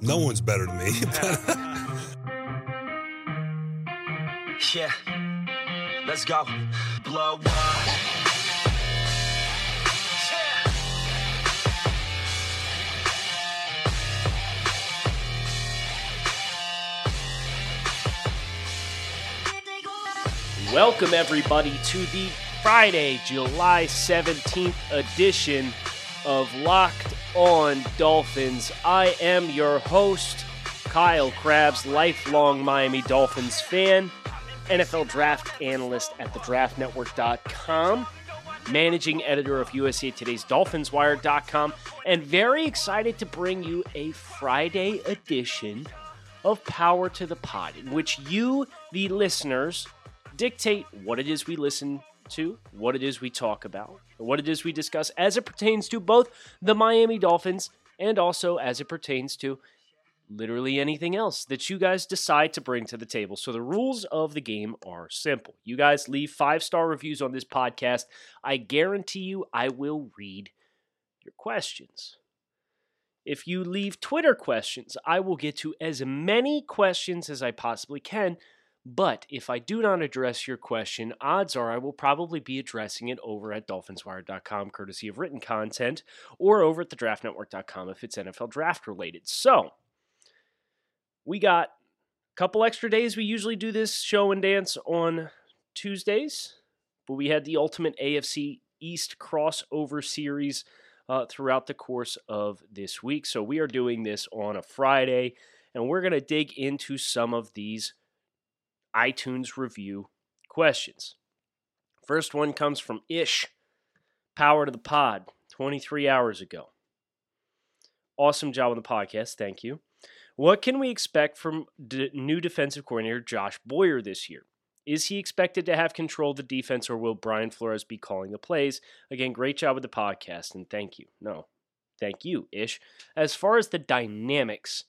no one's better than me. yeah, let's go. Blow up. Welcome, everybody, to the Friday, July 17th edition of Locked On Dolphins. I am your host, Kyle Crabbs, lifelong Miami Dolphins fan, NFL draft analyst at thedraftnetwork.com, managing editor of USA Today's DolphinsWire.com, and very excited to bring you a Friday edition of Power to the Pod, in which you, the listeners, dictate what it is we listen to, what it is we talk about, what it is we discuss as it pertains to both the Miami Dolphins and also as it pertains to literally anything else that you guys decide to bring to the table. So the rules of the game are simple. You guys leave five star reviews on this podcast. I guarantee you I will read your questions. If you leave Twitter questions, I will get to as many questions as I possibly can but if I do not address your question, odds are I will probably be addressing it over at dolphinswire.com, courtesy of written content, or over at thedraftnetwork.com if it's NFL draft related. So, we got a couple extra days. We usually do this show and dance on Tuesdays, but we had the Ultimate AFC East crossover series uh, throughout the course of this week. So, we are doing this on a Friday, and we're going to dig into some of these iTunes review questions. First one comes from Ish, Power to the Pod, 23 hours ago. Awesome job on the podcast. Thank you. What can we expect from d- new defensive coordinator Josh Boyer this year? Is he expected to have control of the defense or will Brian Flores be calling the plays? Again, great job with the podcast and thank you. No, thank you, Ish. As far as the dynamics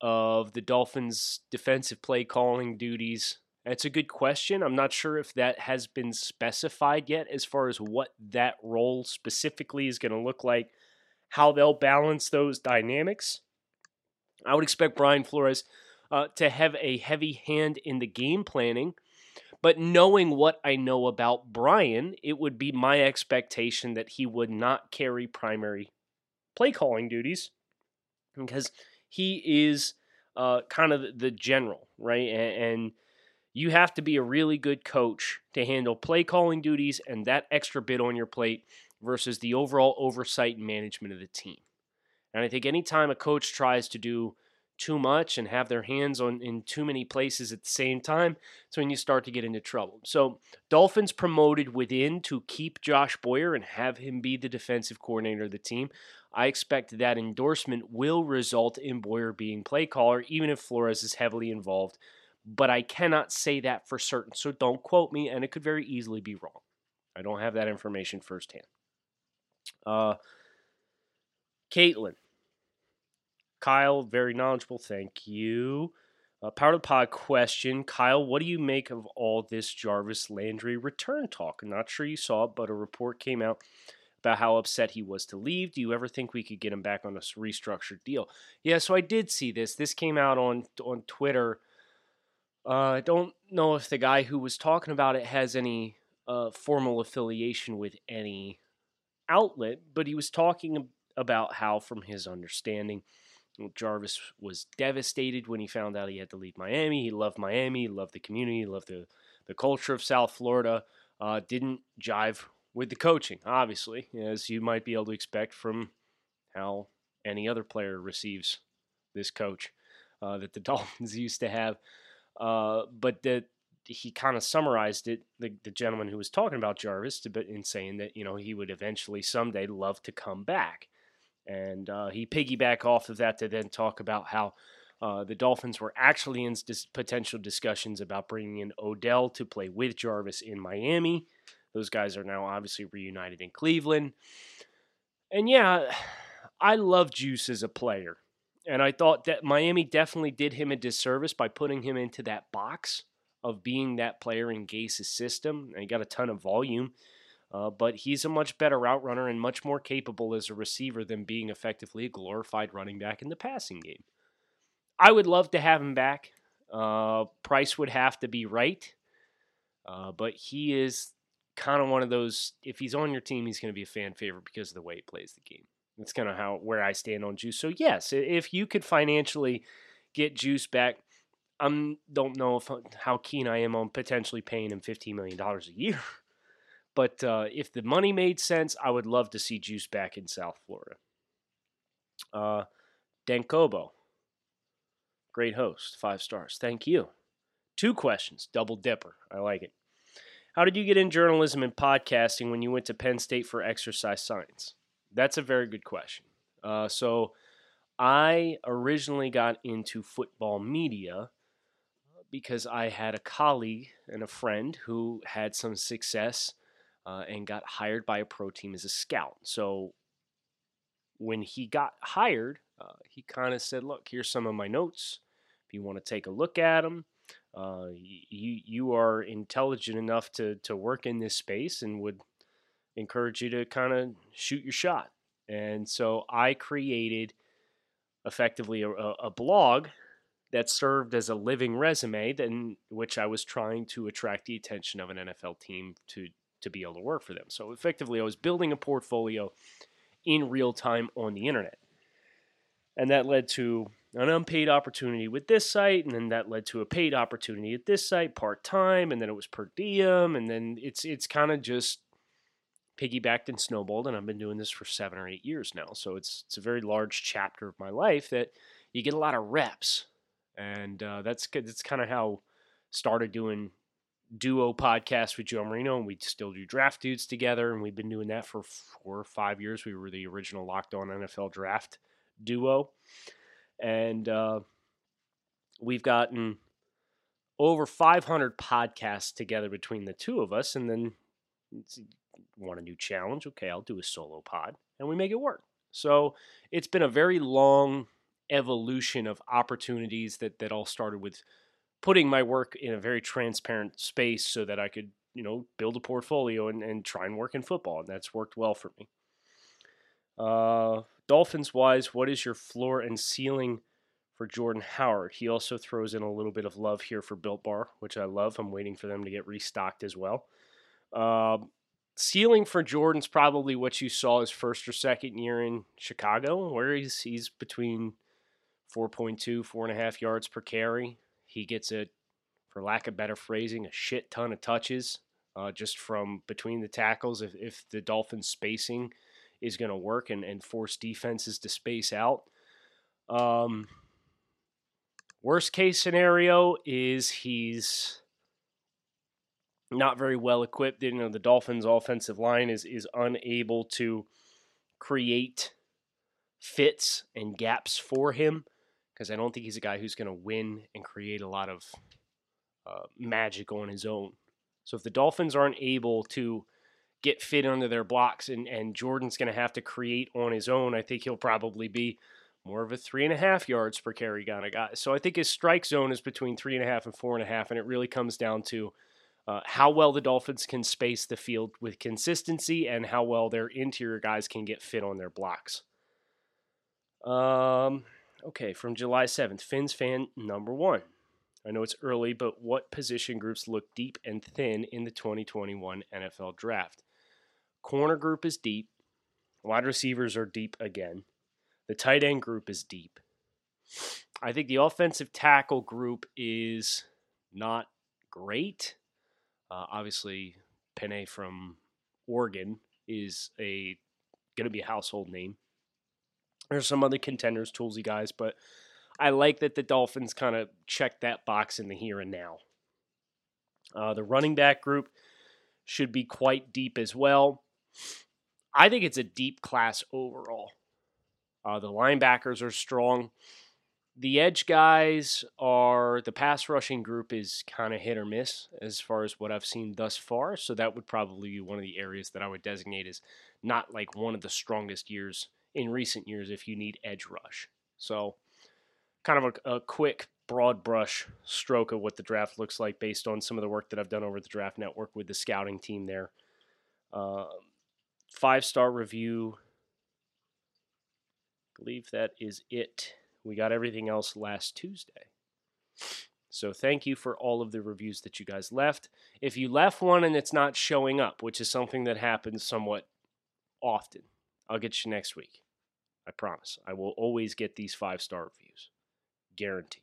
of the Dolphins' defensive play calling duties? That's a good question. I'm not sure if that has been specified yet as far as what that role specifically is going to look like, how they'll balance those dynamics. I would expect Brian Flores uh, to have a heavy hand in the game planning. But knowing what I know about Brian, it would be my expectation that he would not carry primary play calling duties because he is uh, kind of the general, right? And, and you have to be a really good coach to handle play calling duties and that extra bit on your plate versus the overall oversight and management of the team. And I think anytime a coach tries to do too much and have their hands on in too many places at the same time, it's when you start to get into trouble. So Dolphins promoted within to keep Josh Boyer and have him be the defensive coordinator of the team. I expect that endorsement will result in Boyer being play caller, even if Flores is heavily involved. But I cannot say that for certain, so don't quote me, and it could very easily be wrong. I don't have that information firsthand. Uh, Caitlin. Kyle, very knowledgeable. Thank you. Uh, Power of the Pod question. Kyle, what do you make of all this Jarvis Landry return talk? I'm not sure you saw it, but a report came out about how upset he was to leave. Do you ever think we could get him back on a restructured deal? Yeah, so I did see this. This came out on on Twitter. Uh, I don't know if the guy who was talking about it has any uh, formal affiliation with any outlet, but he was talking about how, from his understanding, Jarvis was devastated when he found out he had to leave Miami. He loved Miami, loved the community, loved the, the culture of South Florida. Uh, didn't jive with the coaching, obviously, as you might be able to expect from how any other player receives this coach uh, that the Dolphins used to have. Uh, but that he kind of summarized it, the, the gentleman who was talking about Jarvis, to, in saying that you know he would eventually someday love to come back. And uh, he piggyback off of that to then talk about how uh, the Dolphins were actually in dis- potential discussions about bringing in Odell to play with Jarvis in Miami. Those guys are now obviously reunited in Cleveland. And yeah, I love Juice as a player. And I thought that Miami definitely did him a disservice by putting him into that box of being that player in Gase's system. And he got a ton of volume. Uh, but he's a much better route runner and much more capable as a receiver than being effectively a glorified running back in the passing game. I would love to have him back. Uh, price would have to be right. Uh, but he is kind of one of those. If he's on your team, he's going to be a fan favorite because of the way he plays the game. That's kind of how where I stand on Juice. So yes, if you could financially get Juice back, I don't know if how keen I am on potentially paying him fifteen million dollars a year. But uh, if the money made sense, I would love to see Juice back in South Florida. Uh, Dankobo, great host, five stars. Thank you. Two questions, double dipper. I like it. How did you get in journalism and podcasting when you went to Penn State for exercise science? That's a very good question. Uh, so, I originally got into football media because I had a colleague and a friend who had some success uh, and got hired by a pro team as a scout. So when he got hired, uh, he kind of said, "Look, here's some of my notes. If you want to take a look at them, uh, you you are intelligent enough to to work in this space, and would encourage you to kind of shoot your shot." And so I created effectively a, a blog that served as a living resume, then which I was trying to attract the attention of an NFL team to to be able to work for them. So effectively, I was building a portfolio in real time on the internet. And that led to an unpaid opportunity with this site, and then that led to a paid opportunity at this site part time, and then it was per diem, and then it's it's kind of just piggybacked and snowballed, and I've been doing this for seven or eight years now. So it's it's a very large chapter of my life that you get a lot of reps, and uh, that's that's kind of how started doing duo podcast with Joe Marino, and we still do draft dudes together, and we've been doing that for four or five years. We were the original Locked On NFL Draft duo, and uh, we've gotten over 500 podcasts together between the two of us, and then want a new challenge? Okay, I'll do a solo pod, and we make it work. So it's been a very long evolution of opportunities that that all started with putting my work in a very transparent space so that I could, you know, build a portfolio and, and try and work in football. And that's worked well for me. Uh, Dolphins wise, what is your floor and ceiling for Jordan Howard? He also throws in a little bit of love here for Built Bar, which I love. I'm waiting for them to get restocked as well. Uh, ceiling for Jordan's probably what you saw his first or second year in Chicago, where he's he's between 4.2, four and a half yards per carry. He gets it, for lack of better phrasing, a shit ton of touches uh, just from between the tackles. If, if the Dolphins' spacing is going to work and, and force defenses to space out. Um, worst case scenario is he's not very well equipped. You know, the Dolphins' offensive line is is unable to create fits and gaps for him because I don't think he's a guy who's going to win and create a lot of uh, magic on his own. So if the Dolphins aren't able to get fit under their blocks and, and Jordan's going to have to create on his own, I think he'll probably be more of a three and a half yards per carry kind of guy. So I think his strike zone is between three and a half and four and a half, and it really comes down to uh, how well the Dolphins can space the field with consistency and how well their interior guys can get fit on their blocks. Um, Okay, from July 7th, Fins fan number one. I know it's early, but what position groups look deep and thin in the 2021 NFL draft? Corner group is deep. Wide receivers are deep again. The tight end group is deep. I think the offensive tackle group is not great. Uh, obviously, Penei from Oregon is a going to be a household name. There's some other contenders, toolsy guys, but I like that the Dolphins kind of check that box in the here and now. Uh, the running back group should be quite deep as well. I think it's a deep class overall. Uh, the linebackers are strong. The edge guys are the pass rushing group is kind of hit or miss as far as what I've seen thus far. So that would probably be one of the areas that I would designate as not like one of the strongest years in recent years if you need edge rush. So kind of a, a quick broad brush stroke of what the draft looks like based on some of the work that I've done over the Draft Network with the scouting team there. Uh, five star review. I believe that is it. We got everything else last Tuesday. So thank you for all of the reviews that you guys left. If you left one and it's not showing up, which is something that happens somewhat often, I'll get you next week. I promise. I will always get these five star reviews. Guaranteed.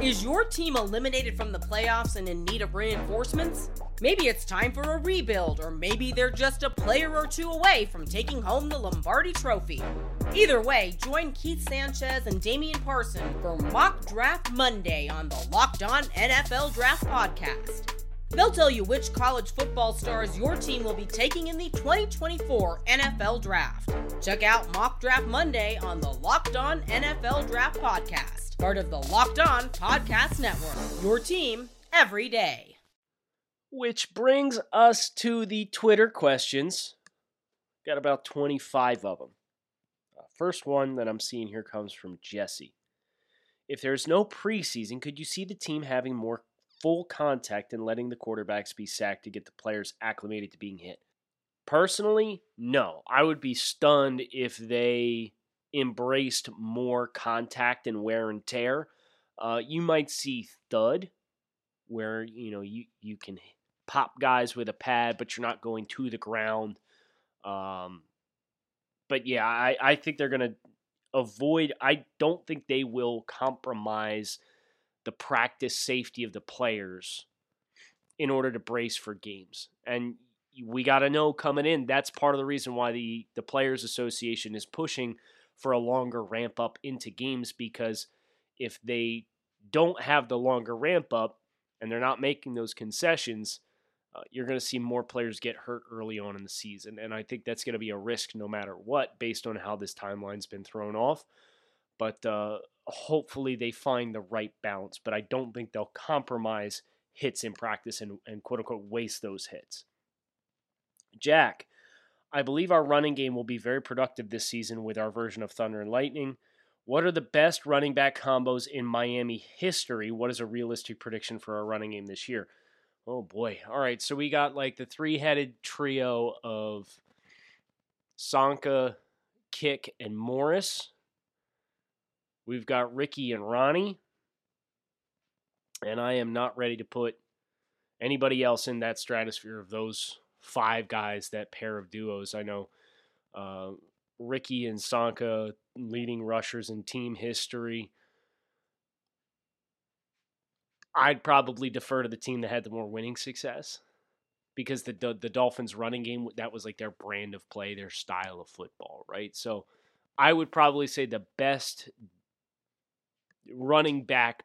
Is your team eliminated from the playoffs and in need of reinforcements? Maybe it's time for a rebuild, or maybe they're just a player or two away from taking home the Lombardi Trophy. Either way, join Keith Sanchez and Damian Parson for Mock Draft Monday on the Locked On NFL Draft Podcast. They'll tell you which college football stars your team will be taking in the 2024 NFL Draft. Check out Mock Draft Monday on the Locked On NFL Draft Podcast, part of the Locked On Podcast Network. Your team every day. Which brings us to the Twitter questions. Got about 25 of them. Uh, first one that I'm seeing here comes from Jesse. If there's no preseason, could you see the team having more full contact and letting the quarterbacks be sacked to get the players acclimated to being hit? Personally, no. I would be stunned if they embraced more contact and wear and tear. Uh, you might see thud, where you know you you can pop guys with a pad, but you're not going to the ground. Um, but yeah, I, I think they're to avoid. I don't think they will compromise the practice safety of the players in order to brace for games. And we got to know coming in that's part of the reason why the the players association is pushing for a longer ramp up into games because if they don't have the longer ramp up and they're not making those concessions uh, you're going to see more players get hurt early on in the season and i think that's going to be a risk no matter what based on how this timeline's been thrown off but uh, hopefully they find the right balance. But I don't think they'll compromise hits in practice and, and quote unquote waste those hits. Jack, I believe our running game will be very productive this season with our version of Thunder and Lightning. What are the best running back combos in Miami history? What is a realistic prediction for our running game this year? Oh boy. All right. So we got like the three headed trio of Csonka, Kiick, and Morris. We've got Ricky and Ronnie. And I am not ready to put anybody else in that stratosphere of those five guys, that pair of duos. I know uh, Ricky and Csonka leading rushers in team history. I'd probably defer to the team that had the more winning success because the, the, the Dolphins running game that was like their brand of play, their style of football, right? So I would probably say the best running back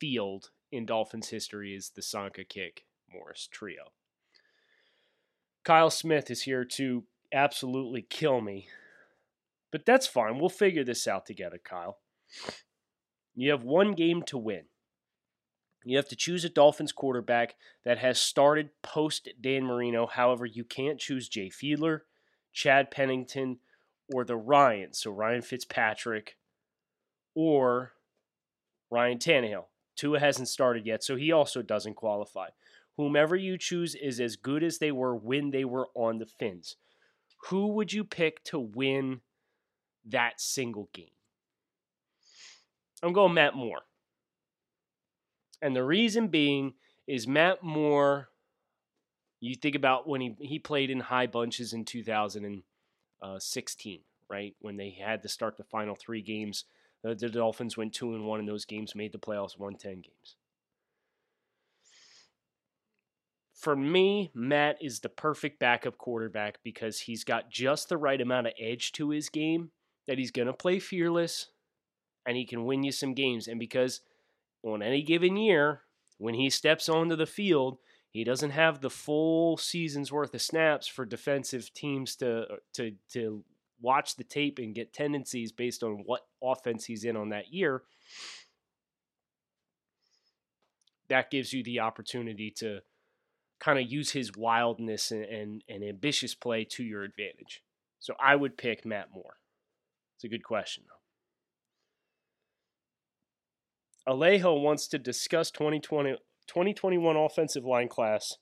field in Dolphins history is the Csonka Kiick Morris trio. Kyle Smith is here to absolutely kill me. But that's fine. We'll figure this out together, Kyle. You have one game to win. You have to choose a Dolphins quarterback that has started post Dan Marino. However, you can't choose Jay Fiedler, Chad Pennington, or the Ryan. So Ryan Fitzpatrick or Ryan Tannehill. Tua hasn't started yet, so he also doesn't qualify. Whomever you choose is as good as they were when they were on the fins. Who would you pick to win that single game? I'm going Matt Moore. And the reason being is Matt Moore, you think about when he, he played in high bunches in 2016, uh, right? When they had to start the final three games the, Dolphins went two and one in those games, made the playoffs, won ten games. For me, Matt is the perfect backup quarterback because he's got just the right amount of edge to his game that he's going to play fearless and he can win you some games. And because on any given year, when he steps onto the field, he doesn't have the full season's worth of snaps for defensive teams to uh, to to watch the tape and get tendencies based on what offense he's in on that year, that gives you the opportunity to kind of use his wildness and, and, and ambitious play to your advantage. So I would pick Matt Moore. It's a good question, though. Alejo wants to discuss 2020, 2021 offensive line class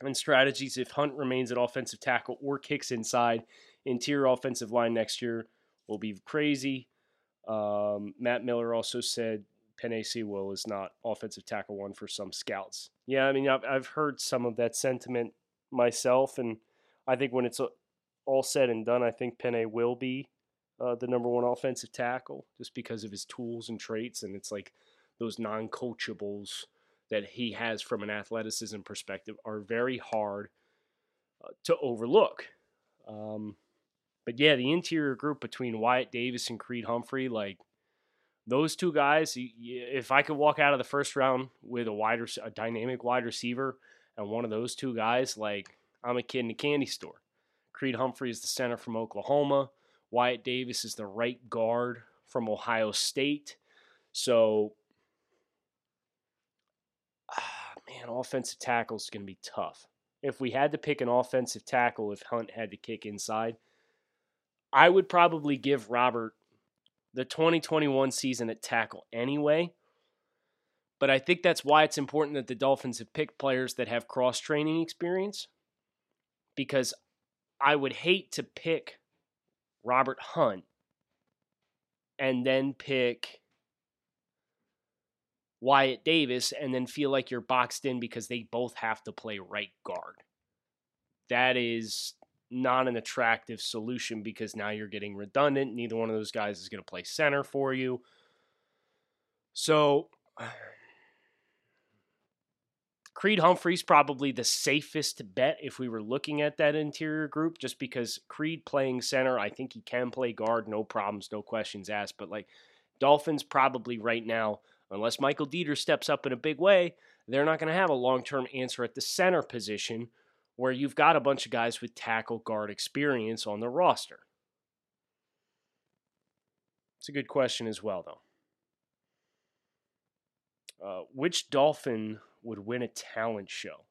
and strategies if Hunt remains at offensive tackle or kicks inside. Interior offensive line next year will be crazy. Um, Matt Miller also said Penei Sewell is not offensive tackle one for some scouts. Yeah, I mean, I've, I've heard some of that sentiment myself, and I think when it's all said and done, I think Penei will be uh, the number one offensive tackle just because of his tools and traits, and it's like those non-coachables that he has from an athleticism perspective are very hard uh, to overlook. Um, but yeah, the interior group between Wyatt Davis and Creed Humphrey, like those two guys, if I could walk out of the first round with a wide, a dynamic wide receiver, and one of those two guys, like I'm a kid in a candy store. Creed Humphrey is the center from Oklahoma. Wyatt Davis is the right guard from Ohio State. So ah, man, offensive tackle is going to be tough. If we had to pick an offensive tackle, if Hunt had to kick inside, I would probably give Robert the 2021 season at tackle anyway. But I think that's why it's important that the Dolphins have picked players that have cross training experience because I would hate to pick Robert Hunt and then pick Wyatt Davis and then feel like you're boxed in because they both have to play right guard. That is not an attractive solution because now you're getting redundant. Neither one of those guys is going to play center for you. So, Creed Humphrey's probably the safest bet if we were looking at that interior group, just because Creed playing center, I think he can play guard, no problems, no questions asked. But like Dolphins, probably right now unless Michael Deiter steps up in a big way, they're not going to have a long term answer at the center position where you've got a bunch of guys with tackle guard experience on the roster. It's a good question as well, though. Uh, which Dolphin would win a talent show?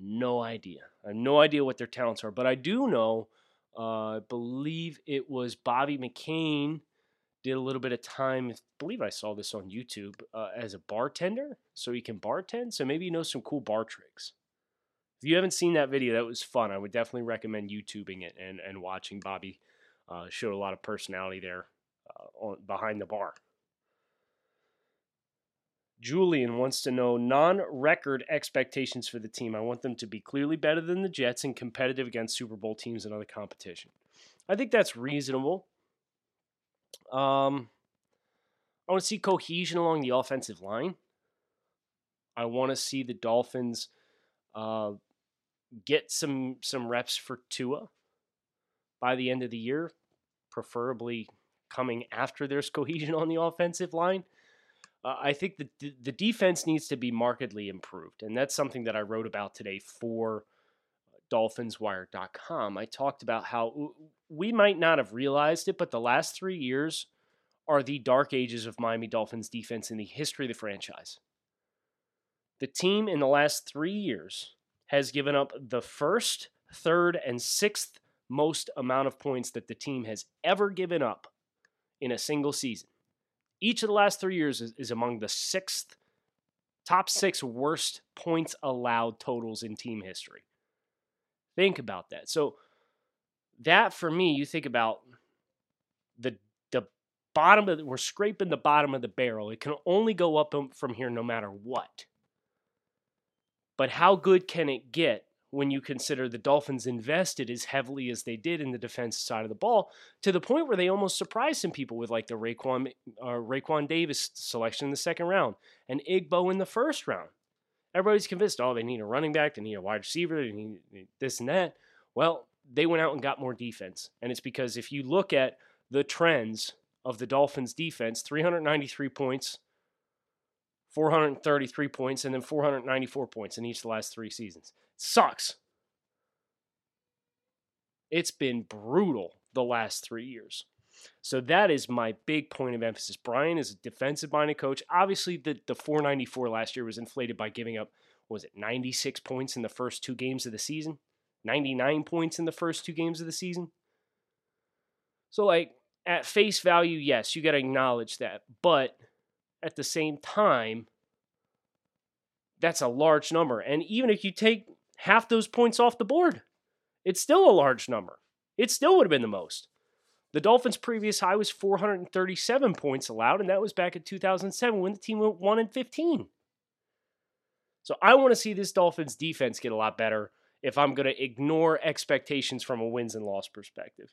No idea. I have no idea what their talents are, but I do know. Uh, I believe it was Bobby McCain did a little bit of time. I believe I saw this on YouTube uh, as a bartender, so he can bartend. So maybe he knows some cool bar tricks. If you haven't seen that video, that was fun. I would definitely recommend YouTubing it and, and watching Bobby uh, show a lot of personality there uh, on, behind the bar. Julian wants to know non record expectations for the team. I want them to be clearly better than the Jets and competitive against Super Bowl teams and other competition. I think that's reasonable. Um, I want to see cohesion along the offensive line. I want to see the Dolphins uh, get some some reps for Tua by the end of the year, preferably coming after there's cohesion on the offensive line. Uh, I think the the defense needs to be markedly improved, and that's something that I wrote about today for DolphinsWire.com. I talked about how we might not have realized it, but the last three years are the dark ages of Miami Dolphins defense in the history of the franchise. The team in the last three years has given up the first, third, and sixth most amount of points that the team has ever given up in a single season. Each of the last three years is, is among the sixth, top six worst points allowed totals in team history. Think about that. So, that for me, you think about the the bottom of the, we're scraping the bottom of the barrel. It can only go up um, from here no matter what. But how good can it get when you consider the Dolphins invested as heavily as they did in the defensive side of the ball to the point where they almost surprised some people with like the Raekwon, uh, Raekwon Davis selection in the second round and Igbo in the first round. Everybody's convinced, oh, they need a running back, they need a wide receiver, they need this and that. Well, they went out and got more defense. And it's because if you look at the trends of the Dolphins defense 393 points, 433 points, and then 494 points in each of the last three seasons. Sucks. It's been brutal the last three years. So that is my big point of emphasis. Brian is a defensive minded coach. Obviously, the, the 494 last year was inflated by giving up, was it 96 points in the first two games of the season? 99 points in the first two games of the season? So, like, at face value, yes, you got to acknowledge that. But at the same time, that's a large number. And even if you take half those points off the board, it's still a large number. It still would have been the most. The Dolphins' previous high was 437 points allowed, and that was back in 2007 when the team went 1 and 15. So I want to see this Dolphins defense get a lot better if I'm going to ignore expectations from a wins and loss perspective.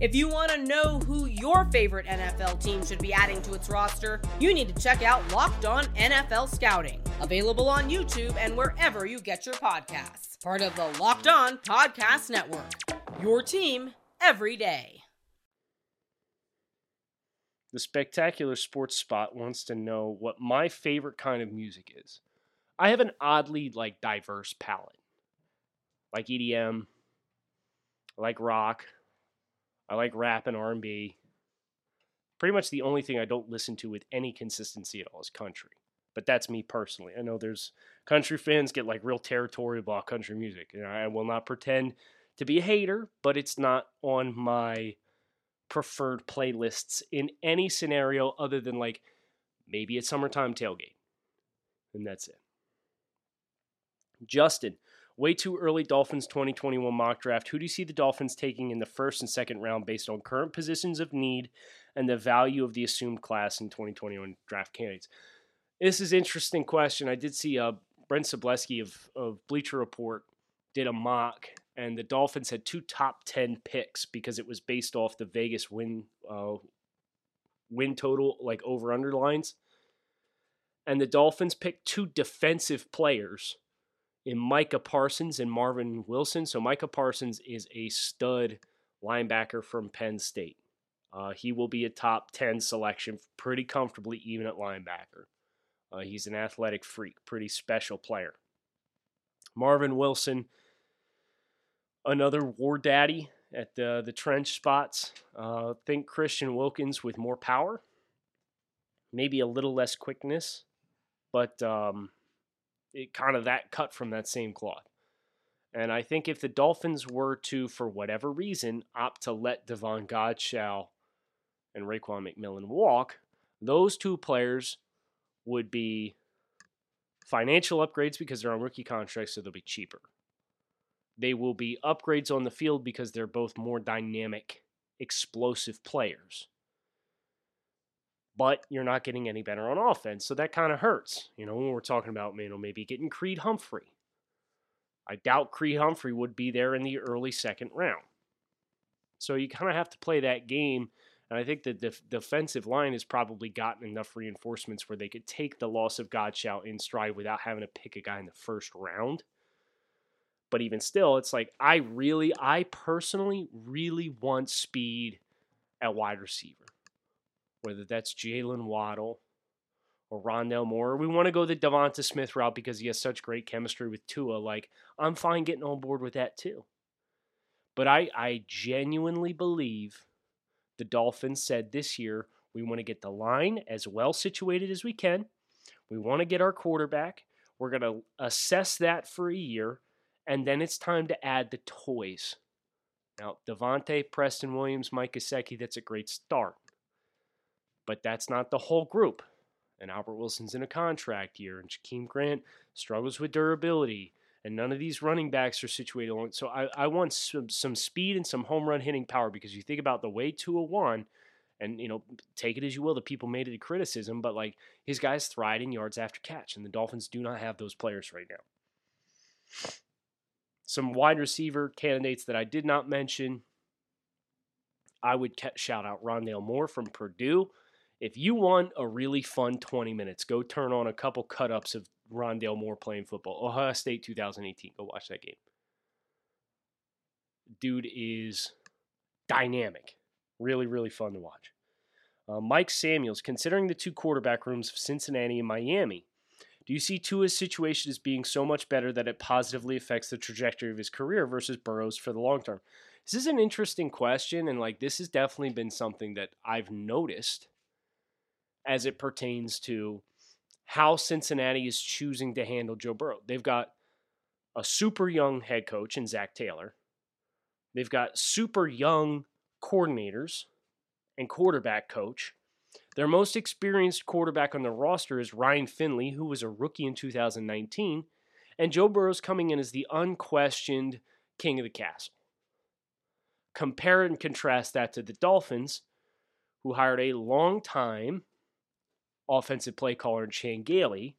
If you want to know who your favorite NFL team should be adding to its roster, you need to check out Locked On NFL Scouting, available on YouTube and wherever you get your podcasts. Part of the Locked On Podcast Network. Your team every day. The Spectacular Sports Spot wants to know what my favorite kind of music is. I have an oddly like diverse palette. Like EDM, like rock, I like rap and R&B. Pretty much the only thing I don't listen to with any consistency at all is country. But that's me personally. I know there's country fans get like real territorial about country music, and I will not pretend to be a hater, but it's not on my preferred playlists in any scenario other than like maybe it's summertime tailgate. And that's it. Justin, Way too early Dolphins 2021 mock draft. Who do you see the Dolphins taking in the first and second round based on current positions of need and the value of the assumed class in 2021 draft candidates? This is interesting question. I did see uh, Brent Sobleski of, of Bleacher Report did a mock, and the Dolphins had two top 10 picks because it was based off the Vegas win uh, win total, like over underlines. And the Dolphins picked two defensive players in Micah Parsons and Marvin Wilson. So Micah Parsons is a stud linebacker from Penn State. Uh, he will be a top 10 selection pretty comfortably, even at linebacker. Uh, he's an athletic freak, pretty special player. Marvin Wilson, another war daddy at the, the trench spots. Uh, think Christian Wilkins with more power, maybe a little less quickness, but um, it, kind of that cut from that same cloth. And I think if the Dolphins were to, for whatever reason, opt to let Davon Godchaux and Raekwon McMillan walk, those two players would be financial upgrades because they're on rookie contracts, so they'll be cheaper. They will be upgrades on the field because they're both more dynamic, explosive players but you're not getting any better on offense. So that kind of hurts. You know, when we're talking about, you know, maybe getting Creed Humphrey. I doubt Creed Humphrey would be there in the early second round. So you kind of have to play that game. And I think that the def- defensive line has probably gotten enough reinforcements where they could take the loss of Godchaux in stride without having to pick a guy in the first round. But even still, it's like I really, I personally really want speed at wide receiver whether that's Jaylen Waddle or Rondale Moore. We want to go the DeVonta Smith route because he has such great chemistry with Tua. Like, I'm fine getting on board with that too. But I, I genuinely believe the Dolphins said this year we want to get the line as well situated as we can. We want to get our quarterback. We're going to assess that for a year, and then it's time to add the toys. Now, DeVante, Preston Williams, Mike Gesicki, that's a great start. But that's not the whole group. And Albert Wilson's in a contract year, and Jakeem Grant struggles with durability, and none of these running backs are situated along. So I, I want some, some speed and some home run hitting power because you think about the way 201, and you know, take it as you will, the people made it a criticism, but like his guys thrive in yards after catch, and the Dolphins do not have those players right now. Some wide receiver candidates that I did not mention. I would shout out Rondale Moore from Purdue If you want a really fun 20 minutes, go turn on a couple cut ups of Rondale Moore playing football. Ohio State 2018. Go watch that game. Dude is dynamic. Really, really fun to watch. Uh, Mike Samuels, considering the two quarterback rooms of Cincinnati and Miami, do you see Tua's situation as being so much better that it positively affects the trajectory of his career versus Burrow's for the long term? This is an interesting question, and like this has definitely been something that I've noticed as it pertains to how Cincinnati is choosing to handle Joe Burrow. They've got a super young head coach in Zac Taylor. They've got super young coordinators and quarterback coach. Their most experienced quarterback on the roster is Ryan Finley, who was a rookie in 2019, and Joe Burrow's coming in as the unquestioned king of the castle. Compare and contrast that to the Dolphins, who hired a long time offensive play caller in Chan Gailey,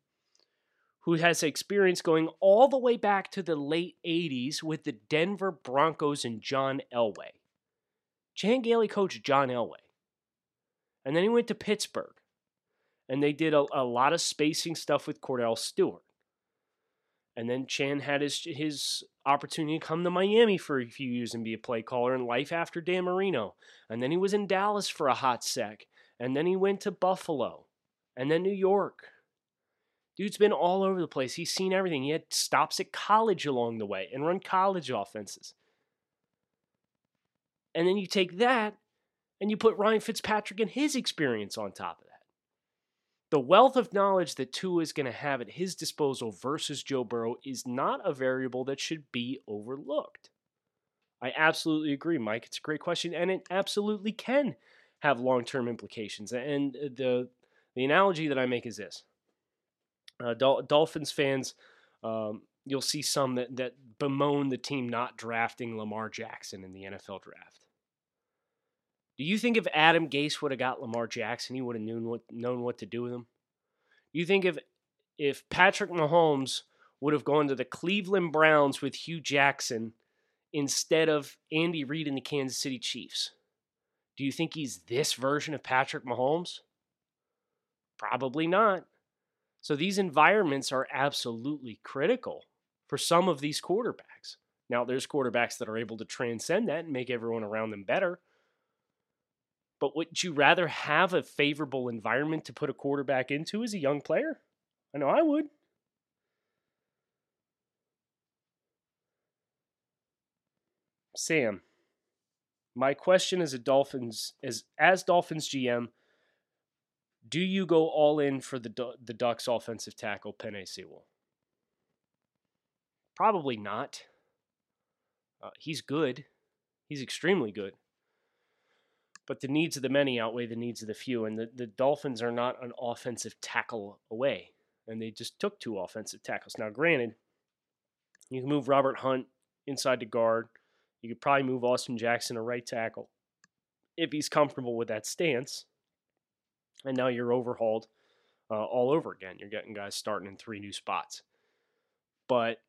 who has experience going all the way back to the late 80s with the Denver Broncos and John Elway. Chan Gailey coached John Elway. And then he went to Pittsburgh. And they did a, a lot of spacing stuff with Kordell Stewart. And then Chan had his his opportunity to come to Miami for a few years and be a play caller in life after Dan Marino. And then he was in Dallas for a hot sec. And then he went to Buffalo. And then New York. Dude's been all over the place. He's seen everything. He had stops at college along the way and run college offenses. And then you take that and you put Ryan Fitzpatrick and his experience on top of that. The wealth of knowledge that Tua is going to have at his disposal versus Joe Burrow is not a variable that should be overlooked. I absolutely agree, Mike. It's a great question, and it absolutely can have long term implications. And uh, the, the analogy that I make is this uh, Dol- Dolphins fans, um, you'll see some that, that bemoan the team not drafting Lamar Jackson in the NFL draft. Do you think if Adam Gase would have got Lamar Jackson, he would have known what known what to do with him? You think if if Patrick Mahomes would have gone to the Cleveland Browns with Hue Jackson instead of Andy Reid and the Kansas City Chiefs, do you think he's this version of Patrick Mahomes? Probably not. So these environments are absolutely critical for some of these quarterbacks. Now, there's quarterbacks that are able to transcend that and make everyone around them better. But would you rather have a favorable environment to put a quarterback into as a young player? I know I would. Sam, my question as a Dolphins as as Dolphins GM, do you go all in for the the Ducks offensive tackle Penei Sewell? Probably not. Uh, he's good. He's extremely good but the needs of the many outweigh the needs of the few. And the, the Dolphins are not an offensive tackle away. And they just took two offensive tackles. Now, granted, you can move Robert Hunt inside the guard. You could probably move Austin Jackson to right tackle if he's comfortable with that stance. And now you're overhauled uh, all over again. You're getting guys starting in three new spots. But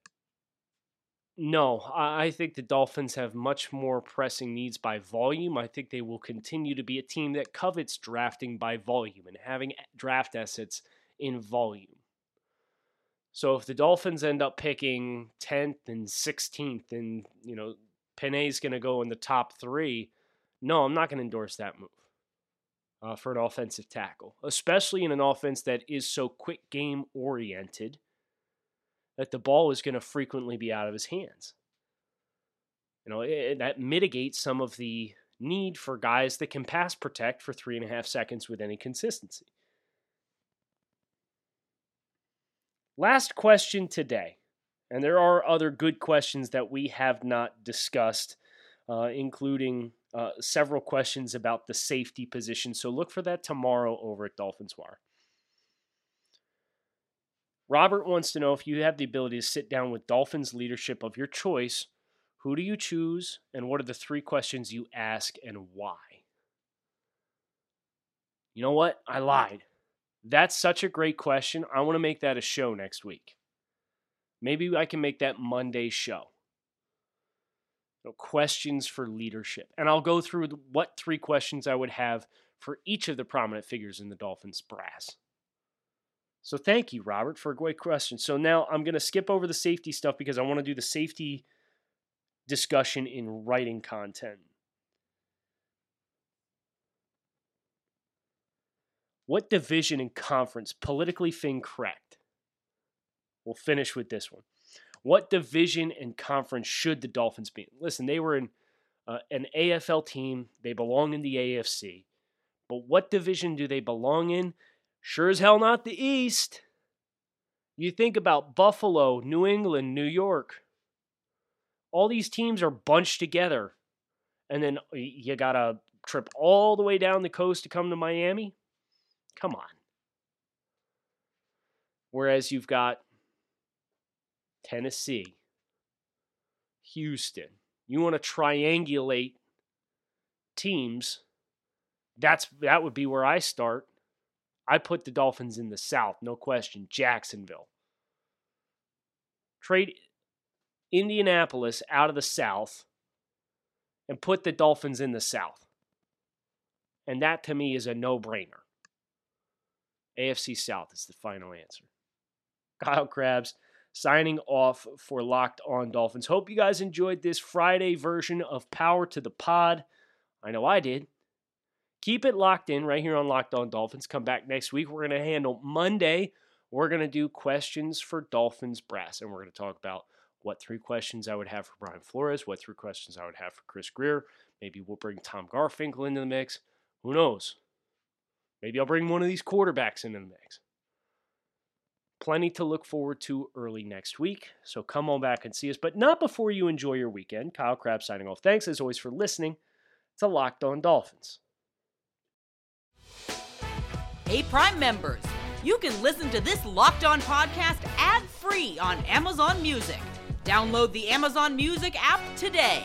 no, I think the Dolphins have much more pressing needs by volume. I think they will continue to be a team that covets drafting by volume and having draft assets in volume. So if the Dolphins end up picking 10th and 16th and, you know, Penei's going to go in the top three, no, I'm not going to endorse that move uh, for an offensive tackle, especially in an offense that is so quick game oriented that the ball is going to frequently be out of his hands. You know, it, that mitigates some of the need for guys that can pass protect for three and a half seconds with any consistency. Last question today, and there are other good questions that we have not discussed, uh, including uh, several questions about the safety position. So look for that tomorrow over at Dolphins Wire. Robert wants to know if you have the ability to sit down with Dolphins leadership of your choice, who do you choose, and what are the three questions you ask and why? You know what? I lied. That's such a great question. I want to make that a show next week. Maybe I can make that Monday show. You know, questions for leadership. And I'll go through what three questions I would have for each of the prominent figures in the Dolphins brass. So thank you, Robert, for a great question. So now I'm going to skip over the safety stuff because I want to do the safety discussion in writing content. What division and conference, politically thing correct? We'll finish with this one. What division and conference should the Dolphins be in? Listen, they were in uh, an AFL team. They belong in the AFC. But what division do they belong in? Sure as hell not the East. You think about Buffalo, New England, New York. All these teams are bunched together. And then you got to trip all the way down the coast to come to Miami. Come on. Whereas you've got Tennessee, Houston. You want to triangulate teams. That's that would be where I start. I put the Dolphins in the South, no question. Jacksonville. Trade Indianapolis out of the South and put the Dolphins in the South. And that to me is a no brainer. AFC South is the final answer. Kyle Crabbs signing off for Locked On Dolphins. Hope you guys enjoyed this Friday version of Power to the Pod. I know I did. Keep it locked in right here on Locked On Dolphins. Come back next week. We're going to handle Monday. We're going to do questions for Dolphins Brass, and we're going to talk about what three questions I would have for Brian Flores, what three questions I would have for Chris Grier. Maybe we'll bring Tom Garfinkel into the mix. Who knows? Maybe I'll bring one of these quarterbacks into the mix. Plenty to look forward to early next week, so come on back and see us, but not before you enjoy your weekend. Kyle Crabbs signing off. Thanks as always for listening to Locked On Dolphins. Hey, Prime members, you can listen to this Locked On podcast ad free on Amazon Music. Download the Amazon Music app today.